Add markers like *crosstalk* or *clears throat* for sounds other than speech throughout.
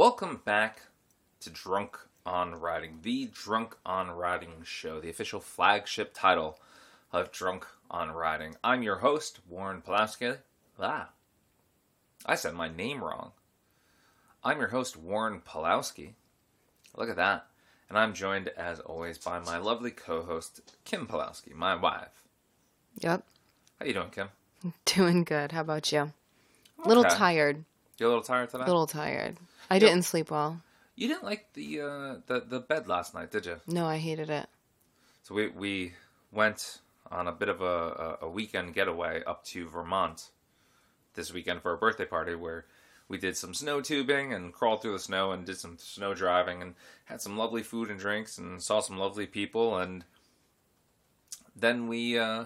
Welcome back to Drunk on Writing, the Drunk on Writing show, the official flagship title of Drunk on Writing. I'm your host, Warren Pulaski. Ah, I said my name wrong. I'm your host, Warren Pawlowski. Look at that. And I'm joined, as always, by my lovely co-host, Kim Pawlowski, my wife. Yep. How you doing, Kim? *laughs* Doing good. How about you? A little Okay. tired. You a little tired today? A little tired. I didn't sleep well. You didn't like the uh, the the bed last night, did you? No, I hated it. So we we went on a bit of a, a, a weekend getaway up to Vermont this weekend for a birthday party where we did some snow tubing and crawled through the snow and did some snow driving and had some lovely food and drinks and saw some lovely people and then we uh,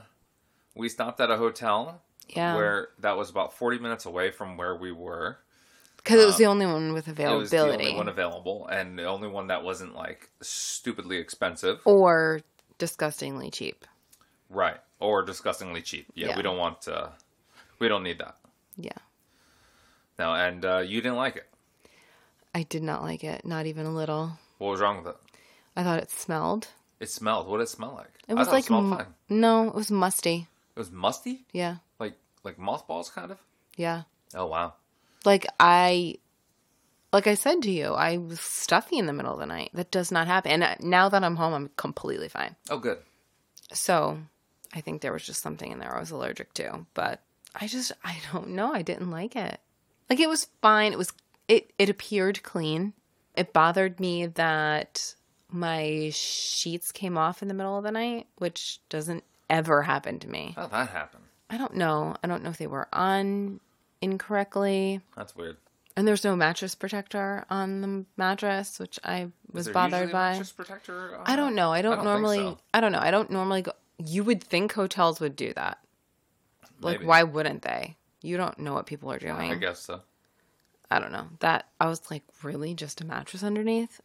we stopped at a hotel Yeah. where that was about 40 minutes away from where we were. Because it was Um, the only one with availability. It was the only one available and the only one that wasn't like stupidly expensive. or disgustingly cheap. Right. Or disgustingly cheap. Yeah, Yeah. we don't want uh we don't need that. Yeah. No, and uh you didn't like it. I did not like it. Not even a little. What was wrong with it? I thought it smelled. It smelled. What did it smell like? It was like it smelled m- fine. no, it was musty. It was musty? Yeah. Like like mothballs kind of? Yeah. Oh wow. Like I like I said to you, I was stuffy in the middle of the night. That does not happen. And uh, now that I'm home, I'm completely fine. Oh good. So I think there was just something in there I was allergic to. But I just I don't know. I didn't like it. Like it was fine. It was it it appeared clean. It bothered me that my sheets came off in the middle of the night, which doesn't ever happen to me. How did that happened. I don't know. I don't know if they were on incorrectly. That's weird. And there's no mattress protector on the mattress, which I was Is there bothered by. mattress protector? Uh, I don't know. I don't, think normally. so. I don't know. I don't normally go. You would think hotels would do that. Like, Maybe. why wouldn't they? You don't know what people are doing. I guess so. I don't know. That I was like, really, just a mattress underneath?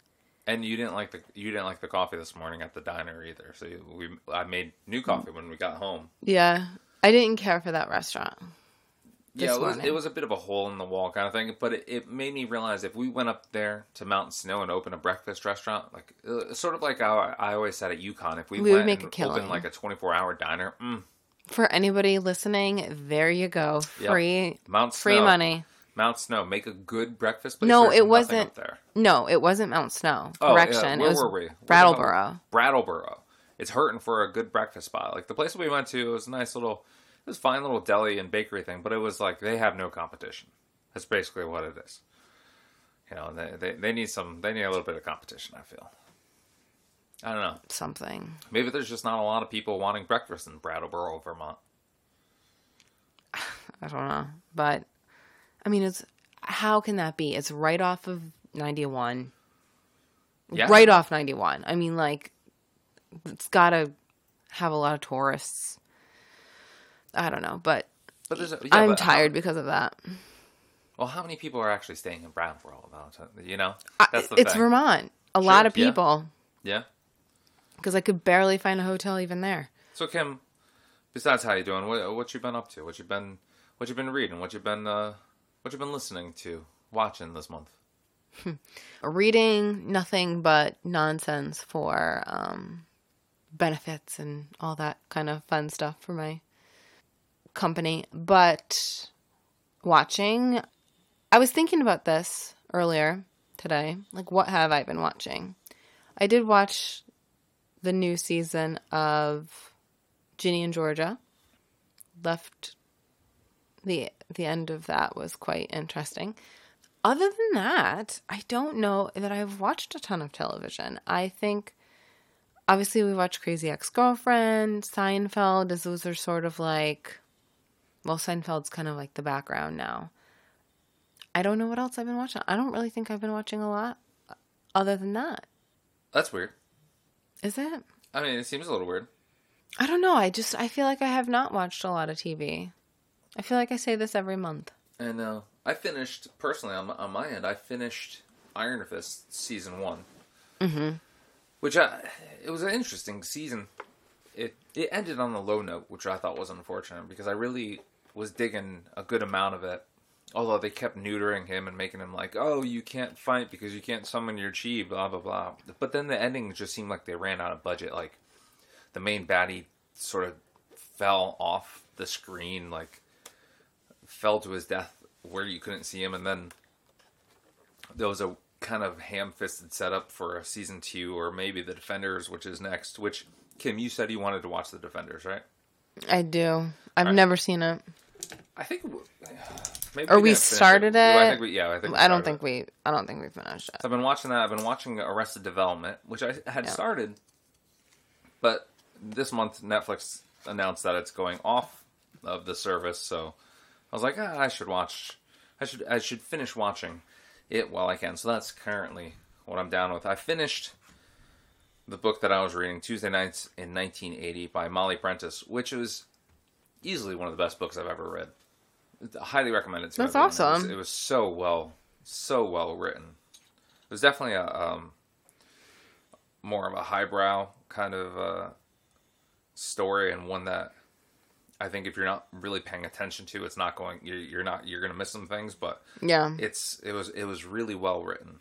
And you didn't like the you didn't like the coffee this morning at the diner either. So we I made new mm. coffee when we got home. Yeah, I didn't care for that restaurant. Yeah, it was, it was a bit of a hole in the wall kind of thing, but it, it made me realize if we went up there to Mountain Snow and open a breakfast restaurant, like uh, sort of like how I always said at UConn, if we, We would went make a and killing. opened like a 24 hour diner, mm, For anybody listening, there you go. Yep. Free, Mount free money. Mount Snow, make a good breakfast place. No, There's it wasn't- up there. No, it wasn't Mount Snow. Oh, yeah, Correction. where it was were we? Brattleboro. Brattleboro. It's hurting for a good breakfast spot. Like the place we went to, it was a nice little, it was fine little deli and bakery thing, but it was like they have no competition. That's basically what it is. You know, they, they they need some, they need a little bit of competition. I feel. I don't know. Something. Maybe there's just not a lot of people wanting breakfast in Brattleboro, Vermont. *sighs* I don't know. But I mean it's how can that be? It's right off of 91. Yeah. Right off 91. I mean like it's got to have a lot of tourists. I don't know, but But there's, a, yeah, I'm but how- tired because of that. well, how many people are actually staying in Brattleboro? Though? You know, that's the it's thing. Vermont. A lot of people Yeah. because I could barely find a hotel even there. So Kim, besides how you doing, what what you been up to? What you been what you been reading? What you been uh what you been listening to, watching this month? *laughs* reading nothing but nonsense for um, benefits and all that kind of fun stuff for my company. But watching, I was thinking about this earlier today. Like, what have I been watching? I did watch the new season of Ginny and Georgia. Left the the end of that was quite interesting other than that, I don't know that I've watched a ton of television. I think obviously we watched Crazy Ex Girlfriend, Seinfeld, as those are sort of like well, Seinfeld's kind of like the background now. I don't know what else I've been watching. I don't really think I've been watching a lot other than that. That's weird. Is it? I mean, it seems a little weird. I don't know. I just I feel like I have not watched a lot of TV. I feel like I say this every month. And uh, I finished personally on my, on my end. I finished Iron Fist season one, mm-hmm. which I, it was an interesting season. It it ended on a low note, which I thought was unfortunate because I really was digging a good amount of it. Although they kept neutering him and making him like, oh, you can't fight because you can't summon your chi, blah blah blah. But then the ending just seemed like they ran out of budget. Like the main baddie sort of fell off the screen, like fell to his death where you couldn't see him, and then there was a kind of ham-fisted setup for a season two or maybe the Defenders, which is next. Which Kim, you said you wanted to watch the Defenders, right? I do. I've Right. never seen it. I think. Maybe Or we finish started Well, I it. think we, yeah, I think. we I don't think it. we. I don't think we finished it. So I've been watching that. I've been watching Arrested Development, which I had Yeah. started, but this month Netflix announced that it's going off of the service. So I was like, ah, I should watch. I should. I should finish watching it while I can. So that's currently what I'm down with. I finished the book that I was reading, Tuesday Nights in 1980 by Molly Prentiss, which was easily one of the best books I've ever read. I highly recommend it to That's everyone. It was- awesome. It was, so well, so well written. It was definitely a um, more of a highbrow kind of uh, story, and one that I think if you're not really paying attention to, it's not going. You're, you're not. You're going to miss some things, but Yeah. it's it was it was really well written.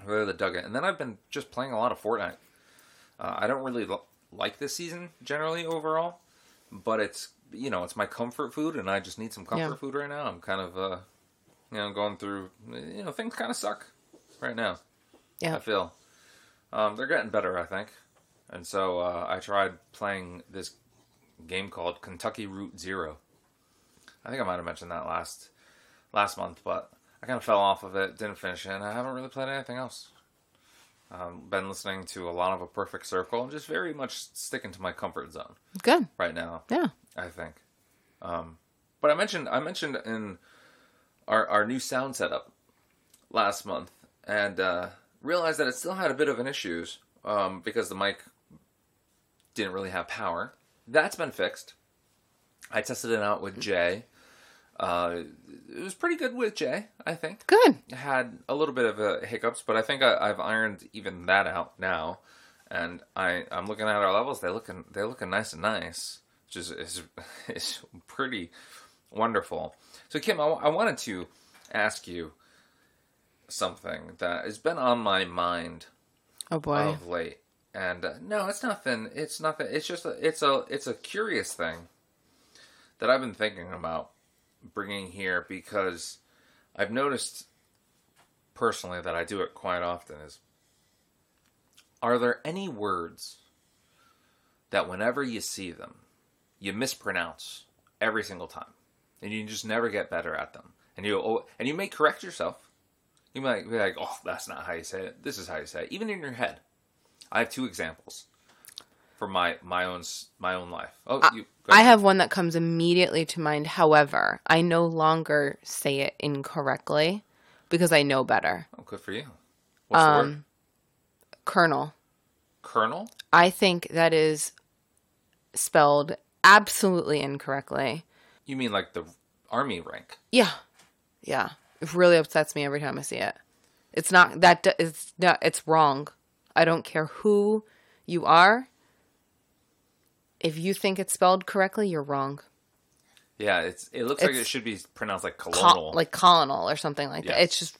I really dug it, and then I've been just playing a lot of Fortnite. Uh, I don't really lo- like this season generally overall, but it's you know it's my comfort food, and I just need some comfort Yeah. food right now. I'm kind of uh, you know going through you know things kind of suck right now. Yeah. I feel um, they're getting better, I think, and so uh, I tried playing this game called Kentucky Route Zero. I think I might have mentioned that last last month, but I kind of fell off of it, didn't finish it, and I haven't really played anything else. Um, been listening to a lot of A Perfect Circle, and just very much sticking to my comfort zone Good. right now. Yeah. I think. Um, but I mentioned I mentioned in our our new sound setup last month, and uh, realized that it still had a bit of an issues um, because the mic didn't really have power. That's been fixed. I tested it out with Jay. Uh, it was pretty good with Jay, I think Good. had a little bit of uh, hiccups, but I think I, I've ironed even that out now. And I, I'm looking at our levels; they looking they're looking nice and nice, which is is, *laughs* is pretty wonderful. So, Kim, I, I wanted to ask you something that has been on my mind Oh boy. of late. And uh, no, it's nothing. It's nothing. It's just a, it's a it's a curious thing that I've been thinking about bringing here because I've noticed personally that I do it quite often. Is are there any words that whenever you see them, you mispronounce every single time, and you just never get better at them, and you oh, and you may correct yourself. You might be like, "Oh, that's not how you say it. This is how you say it." Even in your head, I have two examples for my my own my own life. Oh, you. I have one that comes immediately to mind. However, I no longer say it incorrectly because I know better. Oh, good for you. What's the word? Um, Colonel. Colonel. I think that is spelled absolutely incorrectly. You mean like the army rank? Yeah. Yeah. It really upsets me every time I see it. It's not that it's not it's wrong. I don't care who you are. If you think it's spelled correctly, you're wrong. Yeah, it's it looks like it should be pronounced like Col- colonel. like colonel or something like Yeah. that. It's just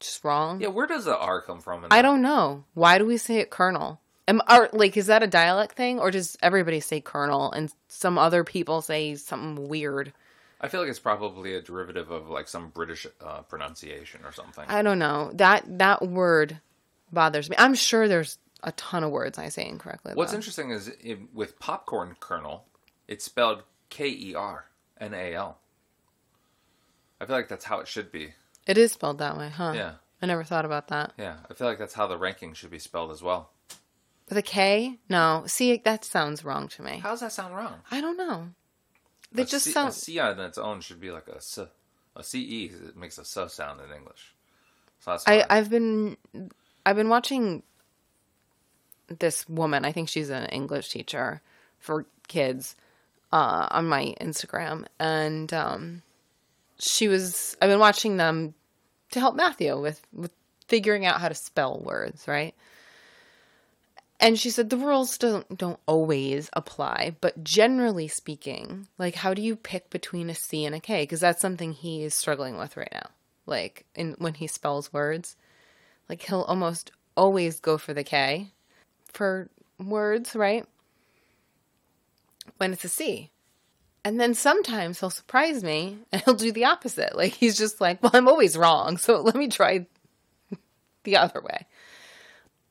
just wrong. yeah, where does the R come from? in I that? don't know. Why do we say it colonel? Am are like is that a dialect thing or does everybody say colonel and some other people say something weird? I feel like it's probably a derivative of like some British uh, pronunciation or something. I don't know. That that word bothers me. I'm sure there's a ton of words I say incorrectly. What's though. interesting is in, with popcorn kernel, it's spelled K E R N A L. I feel like that's how it should be. It is spelled that way, huh? Yeah, I never thought about that. yeah. I feel like that's how the ranking should be spelled as well. With a K? No. See, that sounds wrong to me. How does that sound wrong? I don't know. They a just C, sound. a C on its own should be like a S. A C E it makes a S sound in English. So that's I. I've been I've been watching this woman. I think she's an English teacher for kids uh, on my Instagram, and um, she was. I've been watching them to help Matthew with with figuring out how to spell words, right? And she said the rules don't don't always apply, but generally speaking, like how do you pick between a C and a K? Because that's something he is struggling with right now. Like in when he spells words, like he'll almost always go for the K for words, right? When it's a C. And then sometimes he'll surprise me and he'll do the opposite. Like he's just like, well, I'm always wrong, so let me try *laughs* the other way.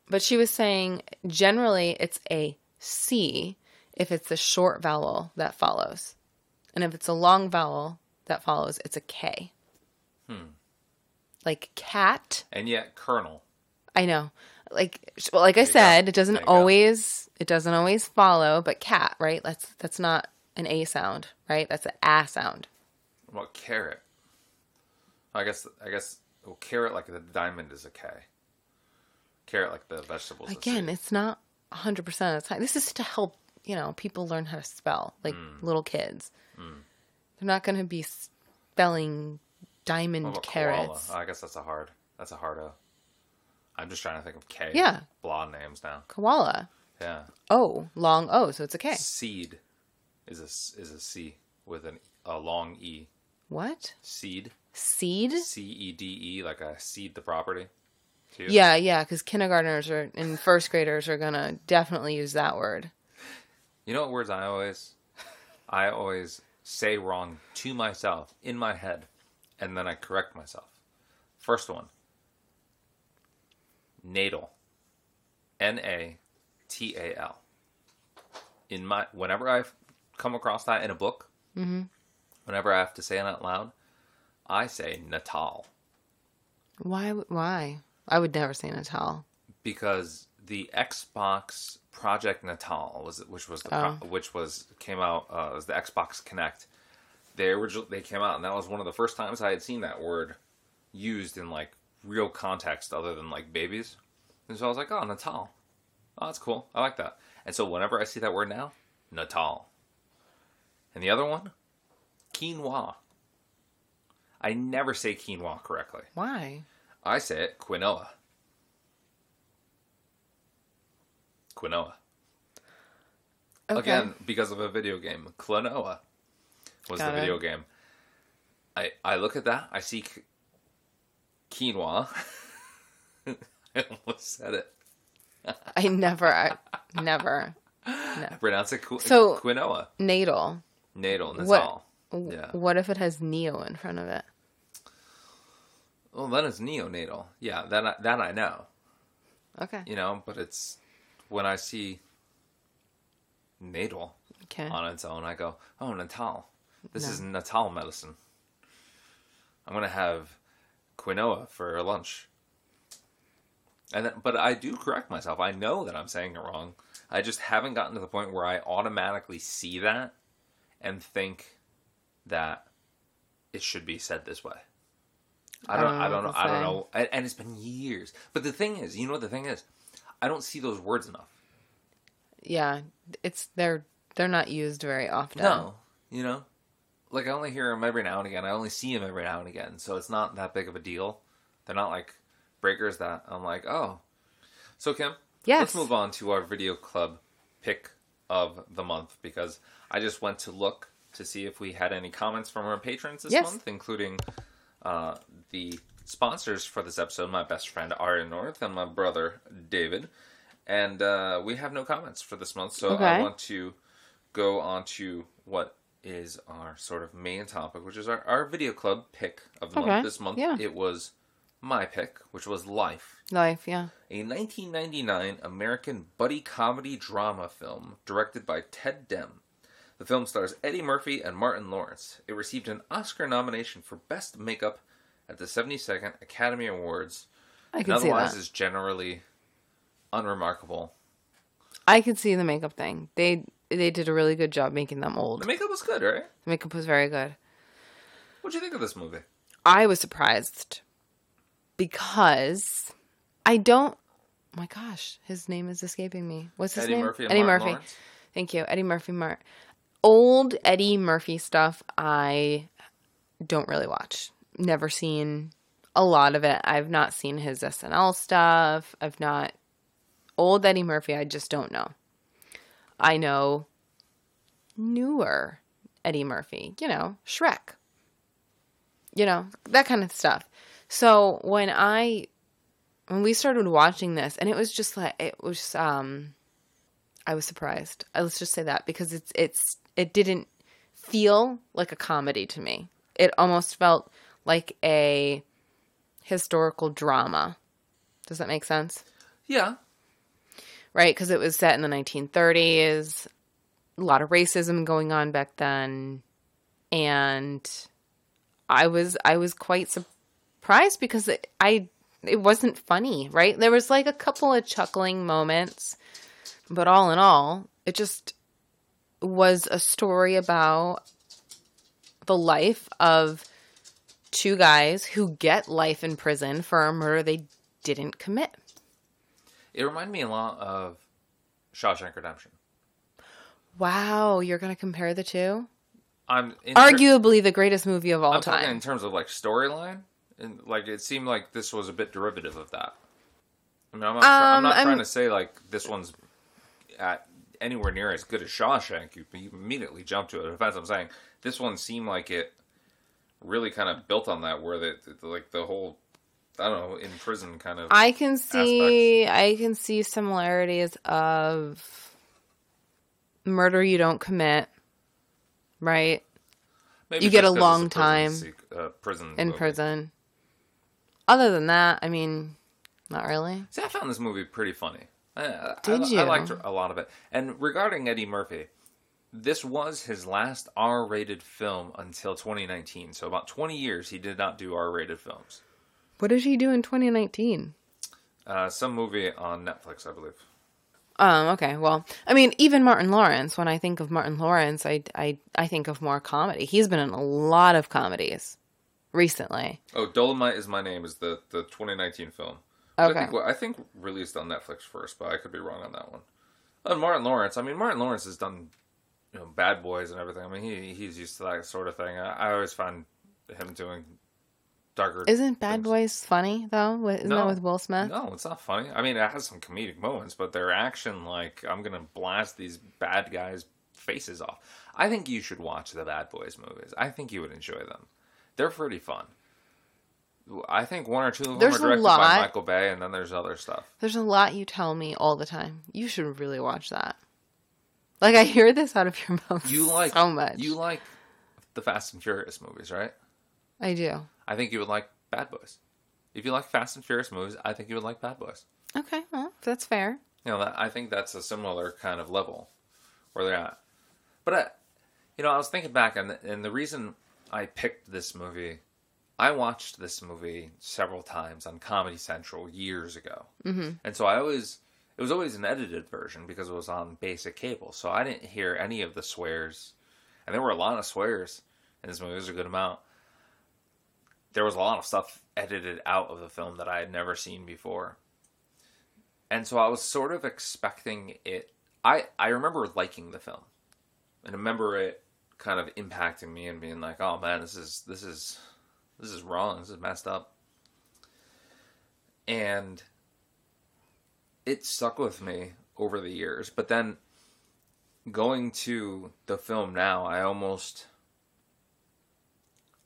But she was saying generally it's a C if it's a short vowel that follows. And if it's a long vowel that follows, it's a K. Hmm. Like cat. And yet, Colonel. I know. Like well, like I said, it doesn't go. always it doesn't always follow, but cat, right? That's that's not an A sound, right? That's an A sound. What about carrot? I guess I guess well, karat like the diamond is a K. Carrot like the vegetables. Again, it's not 100% of the time. This is to help, you know, people learn how to spell, like Mm. little kids. They're not going to be spelling diamond carats. koala? I guess that's a hard. That's a hard O. I'm just trying to think of K. Yeah. Blah names now. Koala. Yeah. O, long O, so it's a K. Cede is a is a C with an a long E. What? Seed. Seed? C E D E like a cede the property. Too. Yeah, yeah, because kindergartners are and first graders are going to definitely use that word. You know what words I always I always say wrong to myself in my head and then I correct myself. First one. Natal. N A T A L. In my whenever I've come across that in a book, whenever I have to say it out loud, I say Natal Why? Why? I would never say Natal. because the Xbox Project Natal was which was the pro- Oh. which was came out uh, was the Xbox Kinect. They original they came out and that was one of the first times I had seen that word used in like real context other than like babies. And so I was like, oh, Natal. Oh, that's cool. I like that. And so whenever I see that word now, Natal. And the other one, quinoa. I never say quinoa correctly. Why? I say it quinoa. Quinoa. Okay. Again, because of a video game. Klonoa was Got the it. video game. I I look at that, I see quinoa. *laughs* I almost said it. I never, I, never. I pronounce it qu- So- quinoa. Natal. Natal, What- Natal. W- Yeah. What if it has neo in front of it? Well, then it's neonatal. Yeah, that I, that I know. Okay. You know, but it's when I see natal Okay. on its own, I go, "Oh, Natal. This No. is Natal medicine. I'm gonna have quinoa for lunch." And then, but I do correct myself. I know that I'm saying it wrong. I just haven't gotten to the point where I automatically see that and think that it should be said this way. I don't. I oh, don't know. I don't know. And, and it's been years. But the thing is, you know what the thing is? I don't see those words enough. Yeah, it's they're they're not used very often. No, you know, like I only hear him every now and again. I only see him every now and again, so it's not that big of a deal. They're not like breakers that I'm like, oh. So Kim, Yes. let's move on to our video club pick of the month because I just went to look to see if we had any comments from our patrons this Yes. month, including uh, the sponsors for this episode, my best friend Ariya Norinth and my brother David. And uh, we have no comments for this month, so I want to go on to what is our sort of main topic, which is our, our video club pick of the Okay, month. This month yeah. it was my pick, which was Life, Life, yeah. a 1999 American buddy comedy drama film directed by Ted Demme. The film stars Eddie Murphy and Martin Lawrence. It received an Oscar nomination for Best Makeup at the 72nd Academy Awards, I and can see otherwise that. is generally unremarkable. I could see the makeup thing. They they did a really good job making them old. The makeup was good, right? The makeup was very good. What'd you think of this movie? I was surprised because I don't. Oh my gosh, his name is escaping me. What's his Eddie name? Murphy Eddie Martin Murphy. Lawrence? Thank you, Eddie Murphy. Mart. Old Eddie Murphy stuff. I don't really watch. Never seen a lot of it. I've not seen his SNL stuff. I've not. old Eddie Murphy, I just don't know. I know newer Eddie Murphy, you know, Shrek, you know, that kind of stuff. So when I, when we started watching this, and it was just like, it was, um, I was surprised. Uh, Let's just say that because it's, it's, it didn't feel like a comedy to me. It almost felt like a historical drama. Does that make sense? Yeah. Right? Because it was set in the 1930s, a lot of racism going on back then, and I was I was quite surprised because it, I it wasn't funny, right? There was like a couple of chuckling moments, but all in all, it just was a story about the life of two guys who get life in prison for a murder they didn't commit. It reminded me a lot of Shawshank Redemption. Wow, you're going to compare the two? I'm in ter- Arguably the greatest movie of all I'm talking in terms of like storyline, and like it seemed like this was a bit derivative of that. I mean, I'm not, try- I'm Um, not I'm- trying to say like this one's at anywhere near as good as Shawshank. You, you immediately jump to a defense. I'm saying this one seemed like it really kind of built on that, where the, the like the whole I don't know in prison kind of. I can see I can see similarities of murder you don't commit, right? maybe you get a long prison time sequ- uh, prison In movie. prison. Other than that, I mean, not really. See, I found this movie pretty funny. I, Did I, you? I liked a lot of it. And regarding Eddie Murphy, this was his last R-rated film until 2019. So about 20 years, he did not do R-rated films. What did he do in 2019? Uh, some movie on Netflix, I believe. Um, okay. Well, I mean, even Martin Lawrence, when I think of Martin Lawrence, I, I, I think of more comedy. He's been in a lot of comedies recently. Oh, Dolomite is My Name is the, the 2019 film. Okay. I think, well, I think released on Netflix first, but I could be wrong on that one. And Martin Lawrence, I mean, Martin Lawrence has done, you know, Bad Boys and everything. I mean, he he's used to that sort of thing. I, I always find him doing darker. Isn't Bad things. Boys funny though? Isn't that with Will Smith? No, it's not funny. I mean, it has some comedic moments, but their action, like, I'm gonna blast these bad guys' faces off. I think you should watch the Bad Boys movies. I think you would enjoy them. They're pretty fun. I think one or two of them There's are directed by Michael Bay, and then there's other stuff. There's a lot you tell me all the time. You should really watch that. Like I hear this out of your *laughs* mouth You like so much. You like the Fast and Furious movies, right? I do. I think you would like Bad Boys. If you like Fast and Furious movies, I think you would like Bad Boys. Okay, well, that's fair. You know, that, I think that's a similar kind of level where they're at. But I, you know, I was thinking back, and the, and the reason I picked this movie, I watched this movie several times on Comedy Central years ago, mm-hmm. and so I always it was always an edited version because it was on basic cable, so I didn't hear any of the swears, and there were a lot of swears in this movie. There's a good amount. There was a lot of stuff edited out of the film that I had never seen before and so I was sort of expecting it. I I remember liking the film, and I remember it kind of impacting me and being like, "Oh man, this is this is this is wrong. This is messed up." And it stuck with me over the years. But then going to the film now, I almost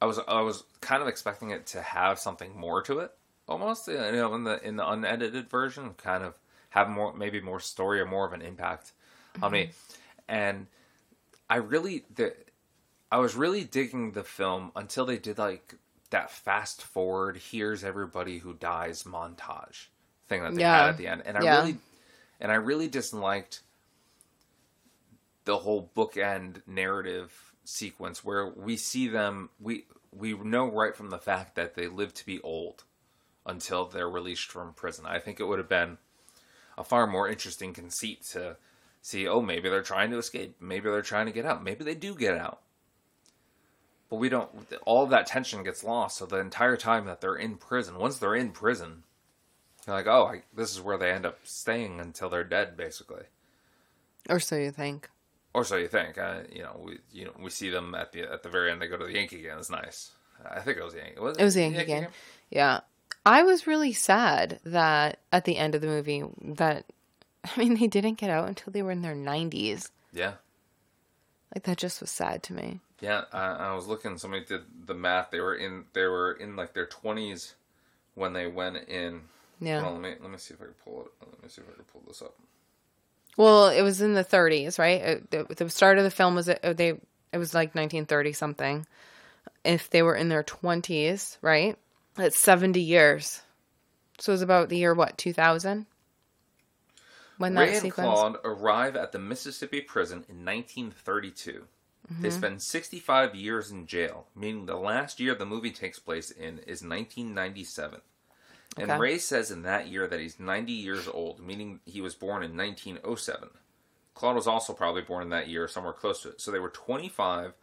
I was I was kind of expecting it to have something more to it almost you know in the in the unedited version kind of have more maybe more story or more of an impact on me mm-hmm. and i really the i was really digging the film until they did like that fast forward here's everybody who dies montage thing that they Yeah. had at the end and i Yeah. really and i really disliked the whole bookend narrative sequence where we see them we we know right from the fact that they live to be old until they're released from prison. I think it would have been a far more interesting conceit to see, oh, maybe they're trying to escape. Maybe they're trying to get out. Maybe they do get out. But we don't, all that tension gets lost. So the entire time that they're in prison, once they're in prison, you're like, oh, I, this is where they end up staying until they're dead, basically. Or so you think. Or so you think. Uh, you know, we you know we see them at the at the very end. They go to the Yankee game. It's nice. I think it was the Yankee. Was It was the Yankee game. Yeah. I was really sad that at the end of the movie that *laughs* I mean, they didn't get out until they were in their 90s. Yeah. Like that just was sad to me. Yeah, I, I was looking. Somebody did the math. They were in. They were in like their twenties when they went in. Yeah. On, let me let me see if I can pull it. Let me see if I can pull this up. Well, it was in the 30s, right? It- The, the start of the film was it they it was like 1930 something. If they were in their 20s, right? That's 70 years. So it was about the year what 2000 when that Ray and sequence. Claude arrive at the Mississippi prison in 1932. They Mm-hmm. spend 65 years in jail, meaning the last year the movie takes place in is 1997. And Okay. Ray says in that year that he's 90 years old, meaning he was born in 1907. Claude was also probably born in that year, somewhere close to it. So they were 25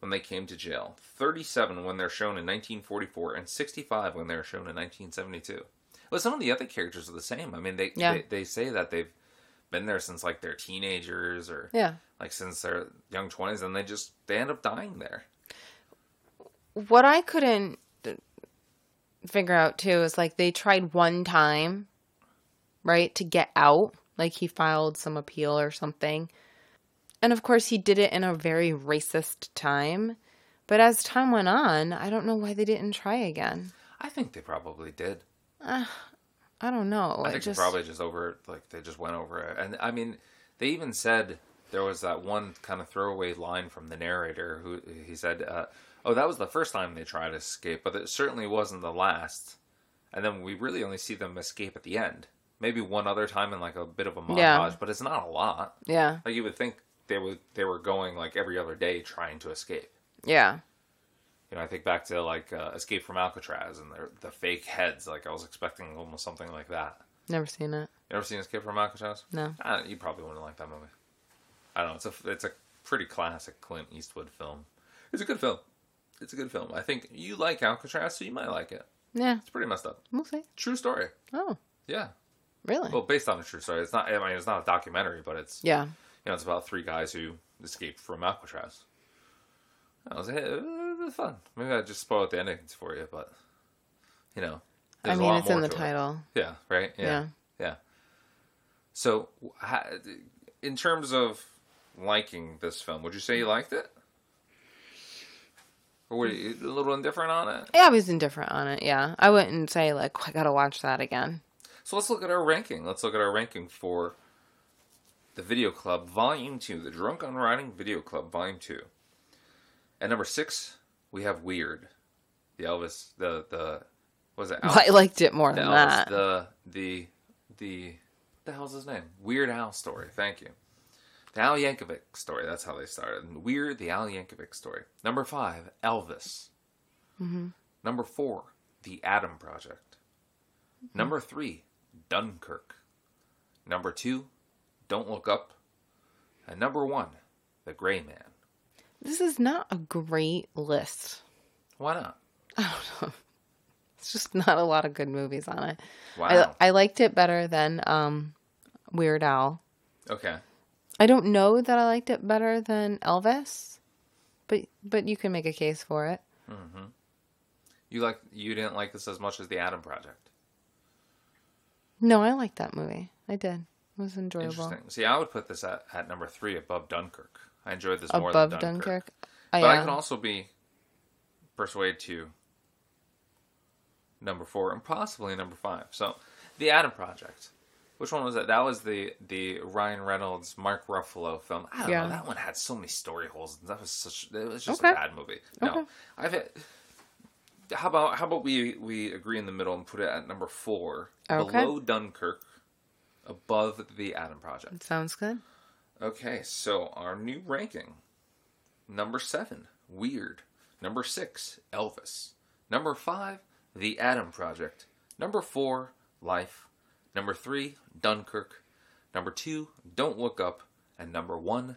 when they came to jail, 37 when they're shown in 1944, and 65 when they're shown in 1972. Well, some of the other characters are the same. I mean, they Yeah. they, they say that they've been there since like they're teenagers or Yeah. like since their young 20s, and they just they end up dying there. What I couldn't figure out too is like they tried one time, right, to get out. Like he filed some appeal or something. And of course, he did it in a very racist time. But as time went on, I don't know why they didn't try again. I think they probably did. I don't know. I think just, they probably just over like they just went over it, and I mean, they even said there was that one kind of throwaway line from the narrator who he said, uh, "Oh, that was the first time they tried to escape, but it certainly wasn't the last." And then we really only see them escape at the end, maybe one other time in like a bit of a montage, Yeah. but it's not a lot. yeah, Like you would think they would they were going like every other day trying to escape. yeah, You know, I think back to like uh, Escape from Alcatraz and the the fake heads. Like I was expecting almost something like that. never seen it. You ever seen Escape from Alcatraz? No. Uh, you probably wouldn't like that movie. I don't know. It's a it's a pretty classic Clint Eastwood film. It's a good film. It's a good film. I think you like Alcatraz, so you might like it. Yeah, It's pretty messed up. we'll see. True story. Oh, Yeah. really? Well, based on a true story. It's not. I mean, it's not a documentary, but it's yeah, you know, it's about three guys who escaped from Alcatraz. I was hey, it was fun. Maybe I just spoiled the endings for you, but you know, I mean it's in the to it. title. Yeah. Right. Yeah. Yeah. So, ha- in terms of liking this film, would you say you liked it, or were you a little indifferent on it? Yeah, I was indifferent on it. Yeah, I wouldn't say like I gotta watch that again. So let's look at our ranking. Let's look at our ranking for the Video Club Volume Two, the Drunk on Writing Video Club Volume Two. At number six, we have Weird, the Elvis, the the was it? *laughs* Al- I liked it more the than Elvis, that. the the the the hell's his name? Weird Al story. Thank you. The Al Yankovic story. That's how they started. Weird, the Al Yankovic story. Number five, Elvis. Mm-hmm. Number four, The Adam Project. Number three, Dunkirk. Number two, Don't Look Up. And number one, The Gray Man. This is not a great list. Why not? I don't know. *laughs* It's just not a lot of good movies on it. Wow. I, I liked it better than um, Weird Al. okay. I don't know that I liked it better than Elvis, but but you can make a case for it. You like you didn't like this as much as The Adam Project. No, I liked that movie. I did. It was enjoyable. Interesting. See, I would put this at, at number three above Dunkirk. I enjoyed this more Above than Dunkirk. Dunkirk. I, But I uh, can also be persuaded to number four and possibly number five. So, The Adam Project. Which one was that? That was the the Ryan Reynolds, Mark Ruffalo film. I don't Yeah. know. That one had so many story holes. That was such. It was just Okay. a bad movie. No, Okay. I've. Had, how about how about we we agree in the middle and put it at number four, Okay. below Dunkirk, above the Adam Project. sounds good. Okay, so our new ranking. Number seven, Weird. Number six, Elvis. Number five, The Adam Project. Number four, Life. Number three, Dunkirk. Number two, Don't Look Up. And number one,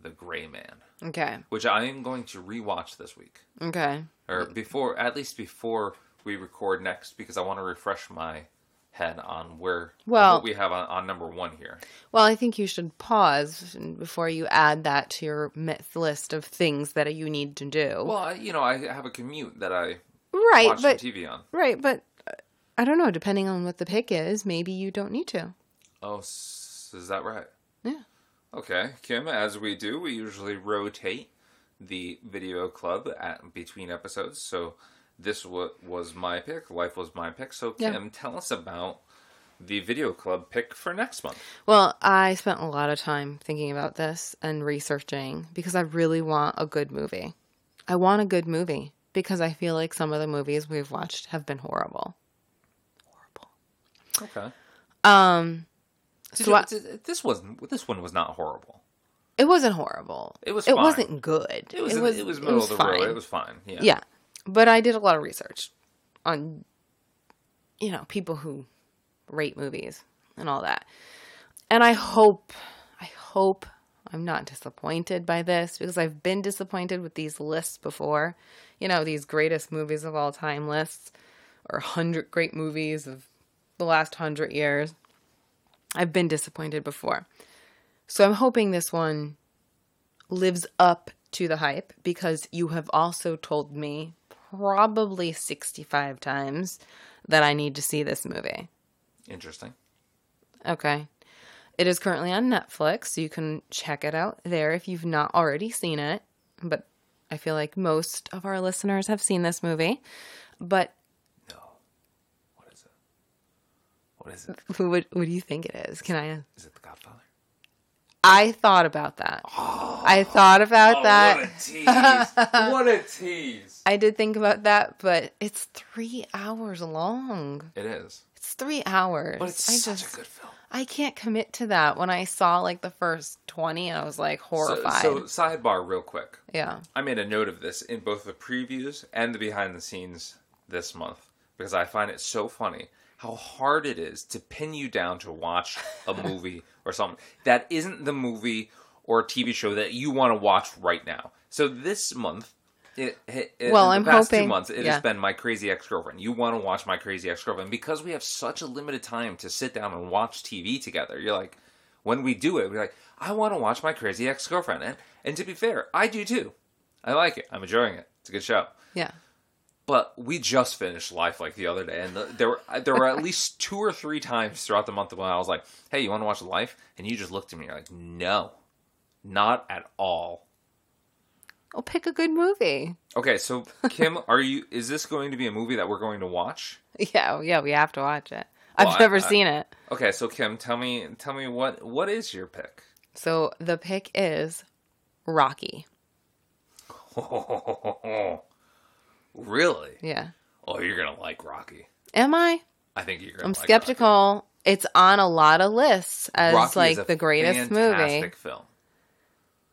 The Gray Man, Okay. which I am going to rewatch this week. Okay. Or before, at least before we record next, because I want to refresh my head on where Well- what we have on, on number one here. Well, I think you should pause before you add that to your myth list of things that you need to do. Well, I, you know, I have a commute that I right, watch but some TV on. right, but I don't know. Depending on what the pick is, maybe you don't need to. Oh. Is that right? Yeah. Okay, Kim. As we do, we usually rotate the video club at between episodes. So this wa- was my pick. Life was my pick. So Yeah. Kim, tell us about the video club pick for next month. Well, I spent a lot of time thinking about this and researching because I really want a good movie. I want a good movie because I feel like some of the movies we've watched have been. Horrible. Okay. Um, Did So you- I- th- this wasn't. This one was not horrible. it wasn't horrible. It was It fine. wasn't good. It was. It was, it was middle of the fine. road. It was fine. Yeah. Yeah. But I did a lot of research on, you know, people who rate movies and all that. And I hope, I hope I'm not disappointed by this because I've been disappointed with these lists before. You know, these greatest movies of all time lists or 100 great movies of the last 100 years. I've been disappointed before. So I'm hoping this one lives up to the hype because you have also told me probably 65 times that I need to see this movie. Interesting. Okay. It is currently on Netflix, so you can check it out there if you've not already seen it. But I feel like most of our listeners have seen this movie. But No. What is it? What is it? what, what do you think it is? Can I? Is it The Godfather? I thought about that. Oh, I thought about oh, that. Oh, What a tease! *laughs* what a tease! I did think about that, but it's three hours long. It is, It's three hours. but it's I such just a good film. I can't commit to that. When I saw like the first twenty, I was like So, horrified. so sidebar, real quick. yeah. I made a note of this in both the previews and the behind the scenes this month because I find it so funny how hard it is to pin you down to watch a *laughs* movie or something that isn't the movie or TV show that you want to watch right now. So this month, it, it, Well, I'm the past two months, it yeah. has been My Crazy Ex Girlfriend. You want to watch My Crazy Ex Girlfriend because we have such a limited time to sit down and watch TV together. You're like, when we do it, we're like, I want to watch My Crazy Ex Girlfriend, and and to be fair, I do too. I like it. I'm enjoying it. It's a good show. Yeah. But we just finished Life like the other day, and the, there were there were at *laughs* least two or three times throughout the month when I was like, "Hey, you want to watch Life?" And you just looked at me, you're like, "No, not at all." I'll pick a good movie. Okay, so Kim, *laughs* are you? Is this going to be a movie that we're going to watch? Yeah, yeah, we have to watch it. Well, I've I- never I- seen it. Okay, so Kim, tell me, tell me what what is your pick? So the pick is Rocky. *laughs* really? Yeah. Oh, you're gonna like Rocky. Am I? I think you're gonna. I'm like skeptical. It's on a lot of lists as Rocky. Rocky like the greatest movie. fantastic film.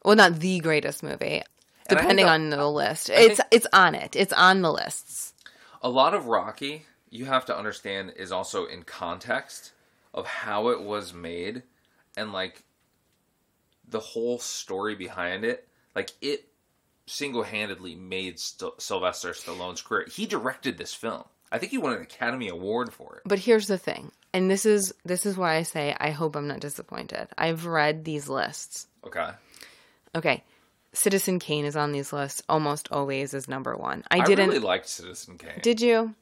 Well, not the greatest movie, And depending a- on the list. I It's think- it's on it. It's on the lists. a lot of Rocky, you have to understand, is also in context of how it was made and like the whole story behind it. Like it single handedly made St- Sylvester Stallone's career. He directed this film. I think he won an Academy Award for it. But here's the thing, and this is this is why I say I hope I'm not disappointed. I've read these lists. Okay. Okay, Citizen Kane is on these lists almost always as number one. I I didn't. really liked Citizen Kane. Did you?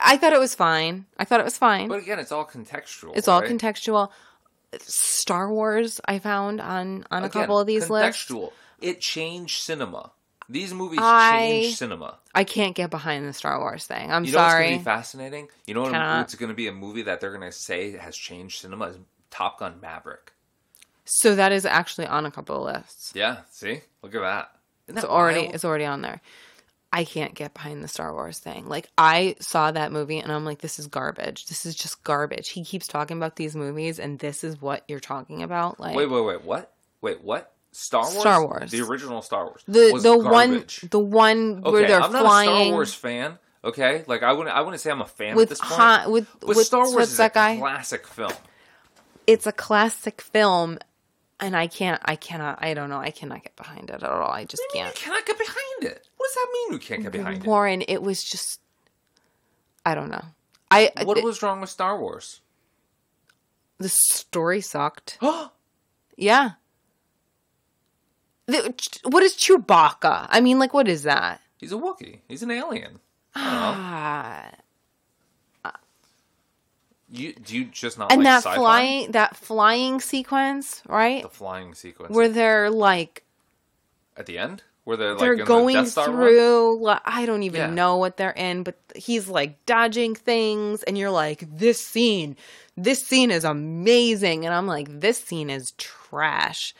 I thought it was fine. I thought it was fine. but again, it's all contextual. it's all contextual. Star Wars, I found on on a Again, couple of these lists. contextual. It changed cinema. These movies I- changed cinema. I can't get behind the Star Wars thing. I'm You know sorry. going to be fascinating? You know what, what's going to be a movie that they're going to say has changed cinema is Top Gun Maverick. so that is actually on a couple of lists. Yeah, see? Look at that. Isn't It's that already wild? it's already on there. I can't get behind the Star Wars thing. Like I saw that movie and I'm like, this is garbage. This is just garbage. He keeps talking about these movies and this is what you're talking about. Like Wait, wait, wait. What? Wait, what? Star Wars? Star Wars. The original Star Wars. the the one the one where Okay, they're I'm not flying a Star Wars fan. Okay, like I wouldn't, I wouldn't say I'm a fan with at this point. With but with Star Wars is that a guy? classic film. it's a classic film and I can't I cannot I don't know. I cannot get behind it at all. I just You can't. cannot get behind it. What does that mean? You can't get behind it? Warren, it was just I don't know. I it. What was wrong with Star Wars? the story sucked. Oh, *gasps* Yeah. The, what is Chewbacca? I mean, like, what is that? he's a Wookiee. He's an alien. Ah, You do you just not and like that sci-fi? flying that flying sequence, right? the flying sequence Where they're like at the end where they're like they're the going run? through li- I don't even Yeah. know what they're in, but he's like dodging things and you're like this scene this scene is amazing and I'm like this scene is trash.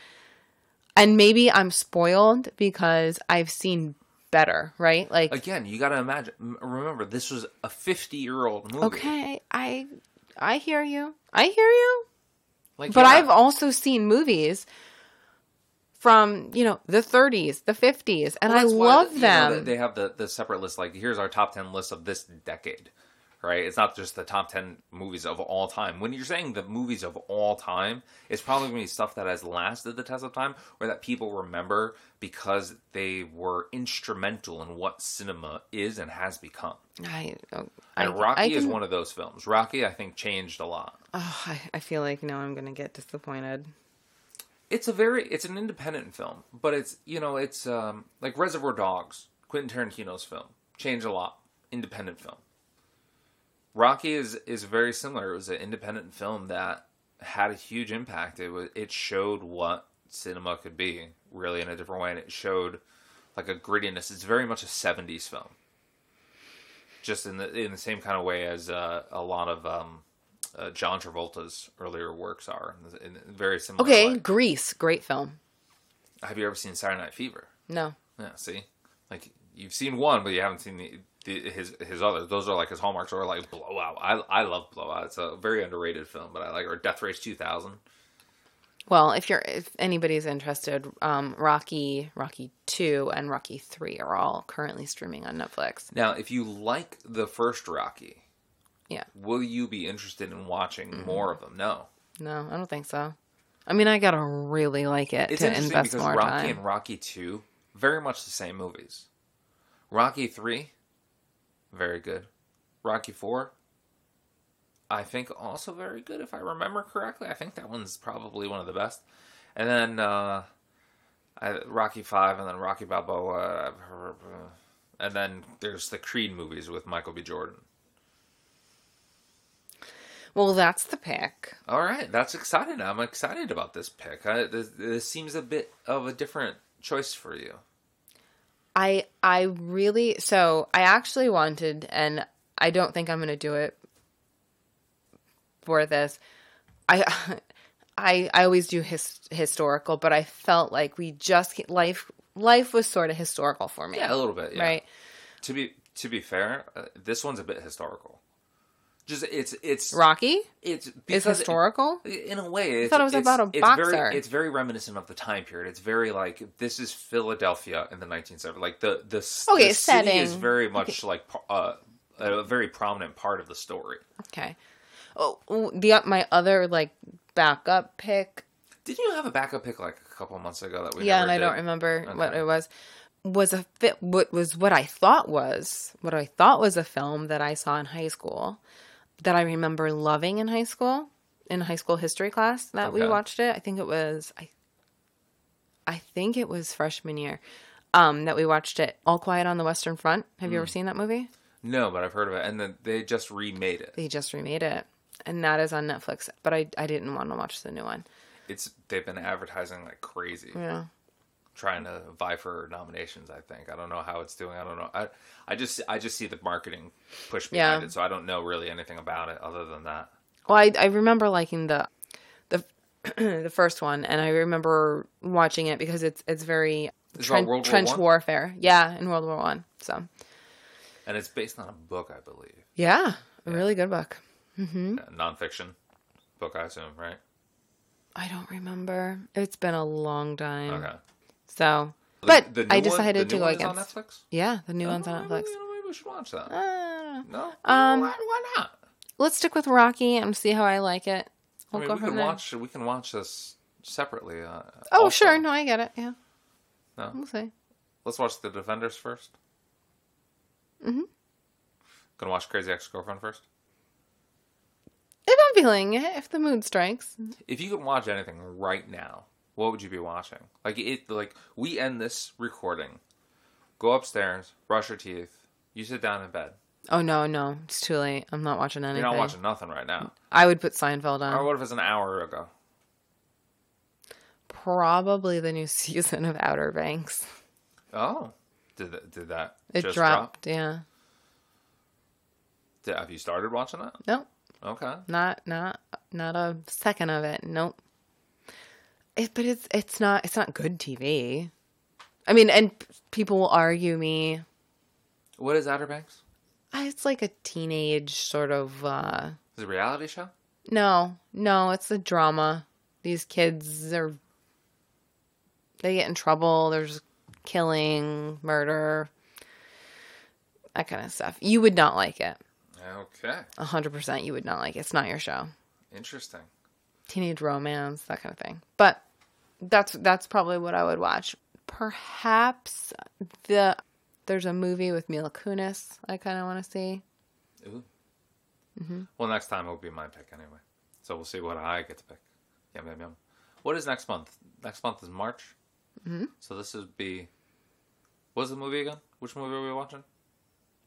And maybe I'm spoiled because I've seen better, right? Like Again, you got to imagine. Remember, this was a fifty-year-old movie. okay, I I hear you. I hear you. like, But yeah. I've also seen movies from, you know, the 30s, the 50s, and Well, I that's why, love you know, them. they have the, the separate list. Like, here's our top 10 list of this decade, right? It's not just the top 10 movies of all time. When you're saying the movies of all time, it's probably going to be stuff that has lasted the test of time or that people remember because they were instrumental in what cinema is and has become. I, oh, I, And Rocky I is one of those films. Rocky, I think, changed a lot. Oh, I, I feel like now I'm going to get disappointed. it's a very it's an independent film but it's you know it's um like reservoir dogs quentin tarantino's film changed a lot independent film rocky is is very similar it was an independent film that had a huge impact it was it showed what cinema could be really in a different way and it showed like a grittiness it's very much a 70s film just in the in the same kind of way as uh, a lot of um uh, John Travolta's earlier works are in a very similar Okay, way. Grease, great film. Have you ever seen Saturday Night Fever? No. Yeah, see, like you've seen one, but you haven't seen the, the his his others. Those are like his hallmarks, or like Blowout. I I love Blowout. It's a very underrated film, but I like or Death Race 2000. Well, if you're if anybody's interested, um, Rocky, Rocky Two, and Rocky Three are all currently streaming on Netflix. Now, if you like the first Rocky, Yeah. will you be interested in watching more of them? No. No, I don't think so. I mean, I gotta really like it It's to interesting invest because more Rocky time. and Rocky Two, very much the same movies. Rocky Three, very good. Rocky Four, I think also very good if I remember correctly. I think that one's probably one of the best. And then uh, I, Rocky Five, and then Rocky Balboa, and then there's the Creed movies with Michael B. Jordan. Well, that's the pick. All right, that's exciting. I'm excited about this pick. I, this, this seems a bit of a different choice for you. I I really so I actually wanted, and I don't think I'm gonna do it for this. I *laughs* I I always do his, historical, but I felt like we just life life was sort of historical for me, Yeah, a little bit. Yeah. right? To be to be fair, uh, this one's a bit historical. Just it's it's Rocky it's because historical. in a way. It's, thought it was it's- about a it's boxer. Very, it's very reminiscent of the time period. It's very like this is Philadelphia in the 1970s. Like the the, Okay, the city is very much like uh, a very prominent part of the story. Okay. Oh, the my other like backup pick Did you have a backup pick like a couple months ago that we yeah, and I did? don't remember what it was. Was a fit. What was what I thought was what I thought was a film that I saw in high school, that I remember loving in high school, in high school history class that we watched it. I think it was I. I think it was freshman year, um, that we watched it. All Quiet on the Western Front. Have Hmm. you ever seen that movie? No, but I've heard of it, and then they just remade it. They just remade it, and that is on Netflix. But I I didn't want to watch the new one. It's they've been advertising like crazy. Yeah. Trying to vie for nominations. I think I don't know how it's doing. I don't know. I I just I just see the marketing push behind Yeah. it, so I don't know really anything about it other than that. Well, I, I remember liking the the *clears throat* the first one, and I remember watching it because it's it's very It's tren- War trench One? warfare. Yeah, in World War One. So And it's based on a book, I believe, yeah, a really good book. Mm-hmm. a nonfiction book, I assume, right? I don't remember. It's been a long time. Okay. So, The- but the I one- decided the to go one against. on Netflix. Yeah, the new one's Oh, on Netflix. know, maybe we should watch that. Uh, no, um, why, why not? let's stick with Rocky and see how I like it. We'll mean, go we can there. watch. We can watch this separately. Uh, oh, also. sure. No, I get it. Yeah, No. we'll see. Let's watch the Defenders first. Mm-hmm. Gonna watch Crazy Ex-Girlfriend first. If I'm feeling it, if the mood strikes, If you could watch anything right now, what would you be watching? Like it, like we end this recording, go upstairs, brush your teeth, you sit down in bed. Oh no, no, it's too late. I'm not watching anything. You're not watching nothing right now. I would put Seinfeld on. Or what if it's an hour ago? Probably the new *laughs* season of Outer Banks. Oh, did that, did that It just dropped. drop? Yeah. Did, have you started watching it? Nope. Okay. Not not not a second of it. Nope. It, but it's it's not it's not good TV. I mean, and people will argue me. What is Outer Banks? "Ah, It's like a teenage sort of. uh Is it a reality show? No, no, it's a drama. These kids are. They get in trouble. There's killing, murder, that kind of stuff. You would not like it. Okay. A hundred percent, you would not like it. It's not your show. Interesting. Teenage romance, that kind of thing. But that's that's probably what I would watch. Perhaps the there's a movie with Mila Kunis I kind of want to see. Ooh. Mm-hmm. Well, next time it'll be my pick anyway. So we'll see what I get to pick. Yum yum yum. What is next month? Next month is March. Mm-hmm. So this would be. What's the movie again? Which movie are we watching?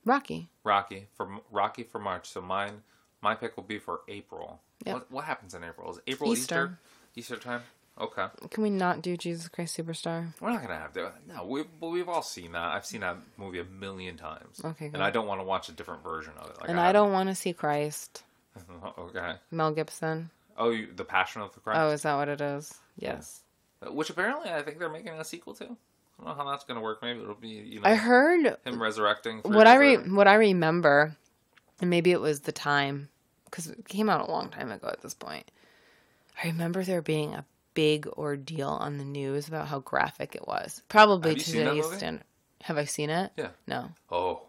Rocky. Rocky for Rocky for March. So mine, my pick will be for April. Yep. What what happens in April? Is April Easter. Easter? Easter time. Okay. Can we not do Jesus Christ Superstar? We're not gonna have to. No, we but we've all seen that. I've seen that movie a million times. Okay, good. And I don't want to watch a different version of it. Like And I don't want to see Christ. *laughs* okay. Mel Gibson. Oh, you, the Passion of the Christ. Oh, is that what it is? Yes. Uh, which apparently I think they're making a sequel to. I don't know how that's gonna work. Maybe it'll be you know I heard him resurrecting. what I re- later. what I remember, and maybe it was the time because it came out a long time ago at this point. I remember there being a big ordeal on the news about how graphic it was. Probably Have you seen that today's standard. Have I seen it? Yeah. No. Oh,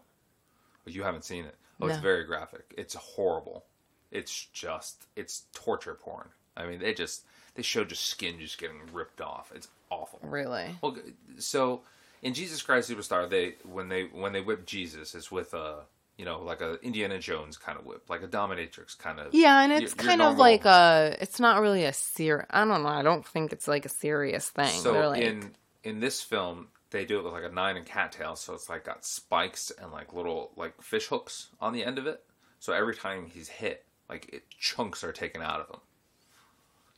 you haven't seen it. Oh, it's very graphic. It's horrible. It's just it's torture porn. I mean, they just they show just skin just getting ripped off. It's awful. Really? Well, so in Jesus Christ Superstar, they when they when they whip Jesus, it's with a you know like a Indiana Jones kind of whip, like a dominatrix kind of. Yeah, and it's your kind of normal- like a. It's not really a ser. I don't know. I don't think it's like a serious thing. So like, in in this film, they do it with like a nine and cattail, so it's like got spikes and like little like fish hooks on the end of it. So every time he's hit, like it, chunks are taken out of him.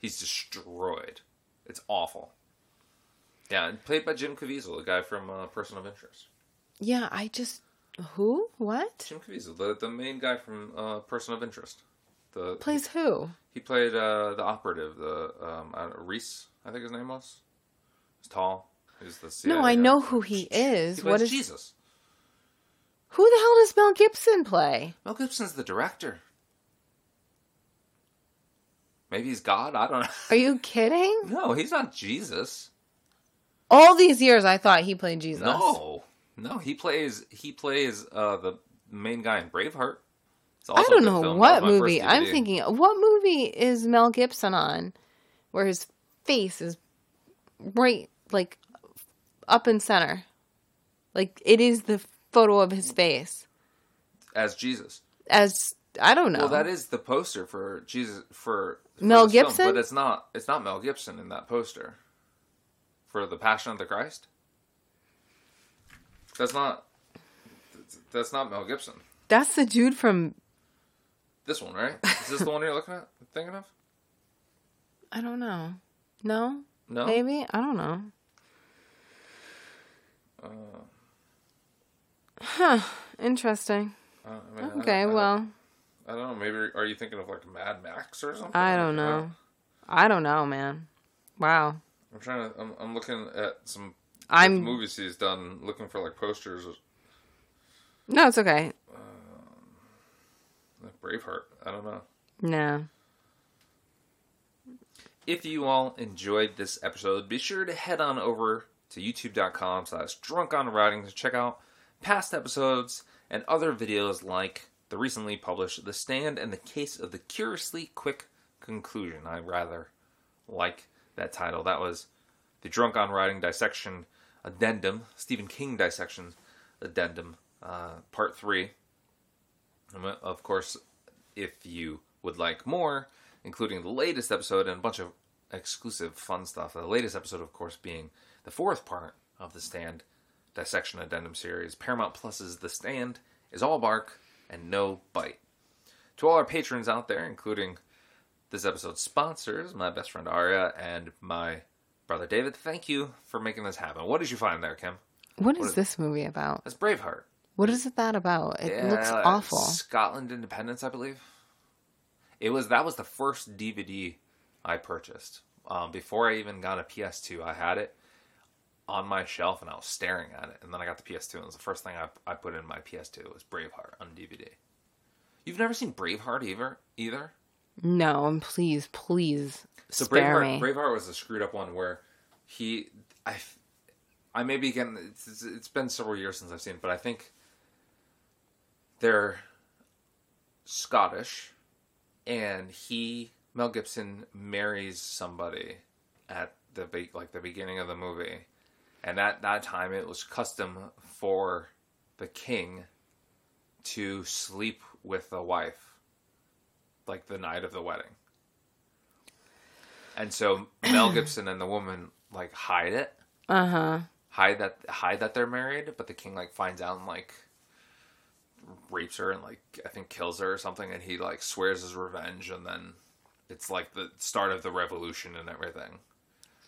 He's destroyed. It's awful. Yeah, and played by Jim Caviezel, the guy from uh, Person of Interest. yeah, I just who what Jim Caviezel, the the main guy from uh, Person of Interest. The plays who? he played uh, the operative, the um, I know, Reese, I think his name was. He's tall. He's the CIA No, I guy. know who he is. He what is Jesus? who the hell does Mel Gibson play? Mel Gibson's the director. Maybe he's God. I don't know. Are you kidding? *laughs* No, he's not Jesus. All these years, I thought he played Jesus. No, no, he plays he plays uh, the main guy in Braveheart. It's I don't know film. What movie. I'm thinking, what movie is Mel Gibson on, where his face is right, like up in center, like it is the photo of his face. as Jesus. As I don't know. Well, that is the poster for Jesus for, for Mel this film, Gibson? but it's not. It's not Mel Gibson in that poster for the Passion of the Christ. That's not. That's not Mel Gibson. That's the dude from. This one, right? Is this the one you're looking at? Thinking of? *laughs* I don't know. No, No. maybe I don't know. Uh, Huh. Interesting. uh, I mean, I- Okay. I, well, I don't know. Maybe are you thinking of like Mad Max or something? I don't know. I don't know, man. Wow. I'm trying to. I'm, I'm looking at some I'm movies he's done, looking for like posters. Uh, no, it's okay. Uh, like Braveheart. I don't know. No. If you all enjoyed this episode, be sure to head on over to youtube.com slash drunk on writing to check out past episodes and other videos like the recently published The Stand and the Case of the Curiously Quick Conclusion. I rather like that title. That was the Drunk on Writing Dissection Addendum, Stephen King Dissection Addendum, uh, Part 3. And Of course, if you would like more, including the latest episode and a bunch of exclusive fun stuff. The latest episode, of course, being the fourth part of the Stand Dissection Addendum series. Paramount Plus's The Stand is all bark, and no bite. To all our patrons out there, including this episode's sponsors, my best friend Aria and my brother David, thank you for making this happen. What did you find there, Kim? What is is- this movie about? That's Braveheart. What is it that about? It looks awful. Scotland Independence, I believe. It was that was the first DVD I purchased. Um, before I even got a PS2, I had it on my shelf and I was staring at it. And then I got the PS2, and it was the first thing I, I put in my PS2 was Braveheart on DVD. You've never seen Braveheart either? Either? No, and please, please So spare Braveheart, me. Braveheart was a screwed up one where he, I, I may be getting. It's, it's- it's been several years since I've seen it, but I think they're Scottish, and he Mel Gibson marries somebody at the be- like the beginning of the movie, and at that time it was custom for the king to sleep with the wife, like the night of the wedding. And so Mel Gibson and the woman like hide it, Uh huh. hide that hide that they're married, but the king like finds out and like rapes her and like I think kills her or something, and he like swears his revenge, and then it's like the start of the revolution and everything.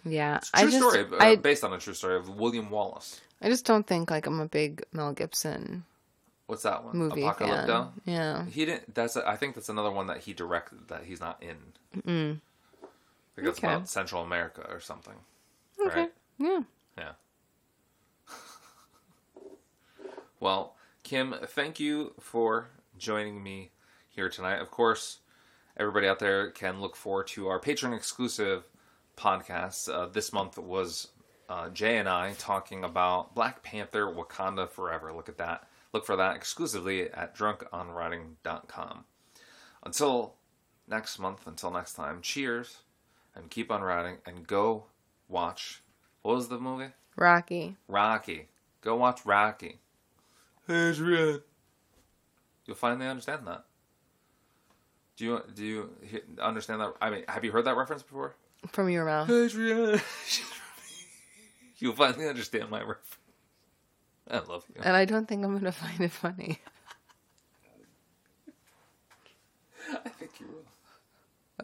Yeah, It's a true I just, story, uh, I, based on a true story of William Wallace. I just don't think like I'm a big Mel Gibson What's that one? movie Apocalypto. fan. Yeah, He didn't. That's. A, I think that's another one that he directed that he's not in. Mm. I think Okay. about Central America or something. Okay. Right? yeah. Yeah. *laughs* well, Kim, thank you for joining me here tonight. Of course, everybody out there can look forward to our patron exclusive podcast. Uh, this month was uh, Jay and I talking about Black Panther Wakanda Forever. Look at that. Look for that exclusively at drunkonwriting.com. Until next month, until next time, cheers and keep on writing and go watch. What was the movie? Rocky. Rocky. Go watch Rocky. Adrian. You'll finally understand that. Do you do you understand that? I mean, have you heard that reference before? From your mouth. Adrian. *laughs* You'll finally understand my reference. I love you. And I don't think I'm going to find it funny.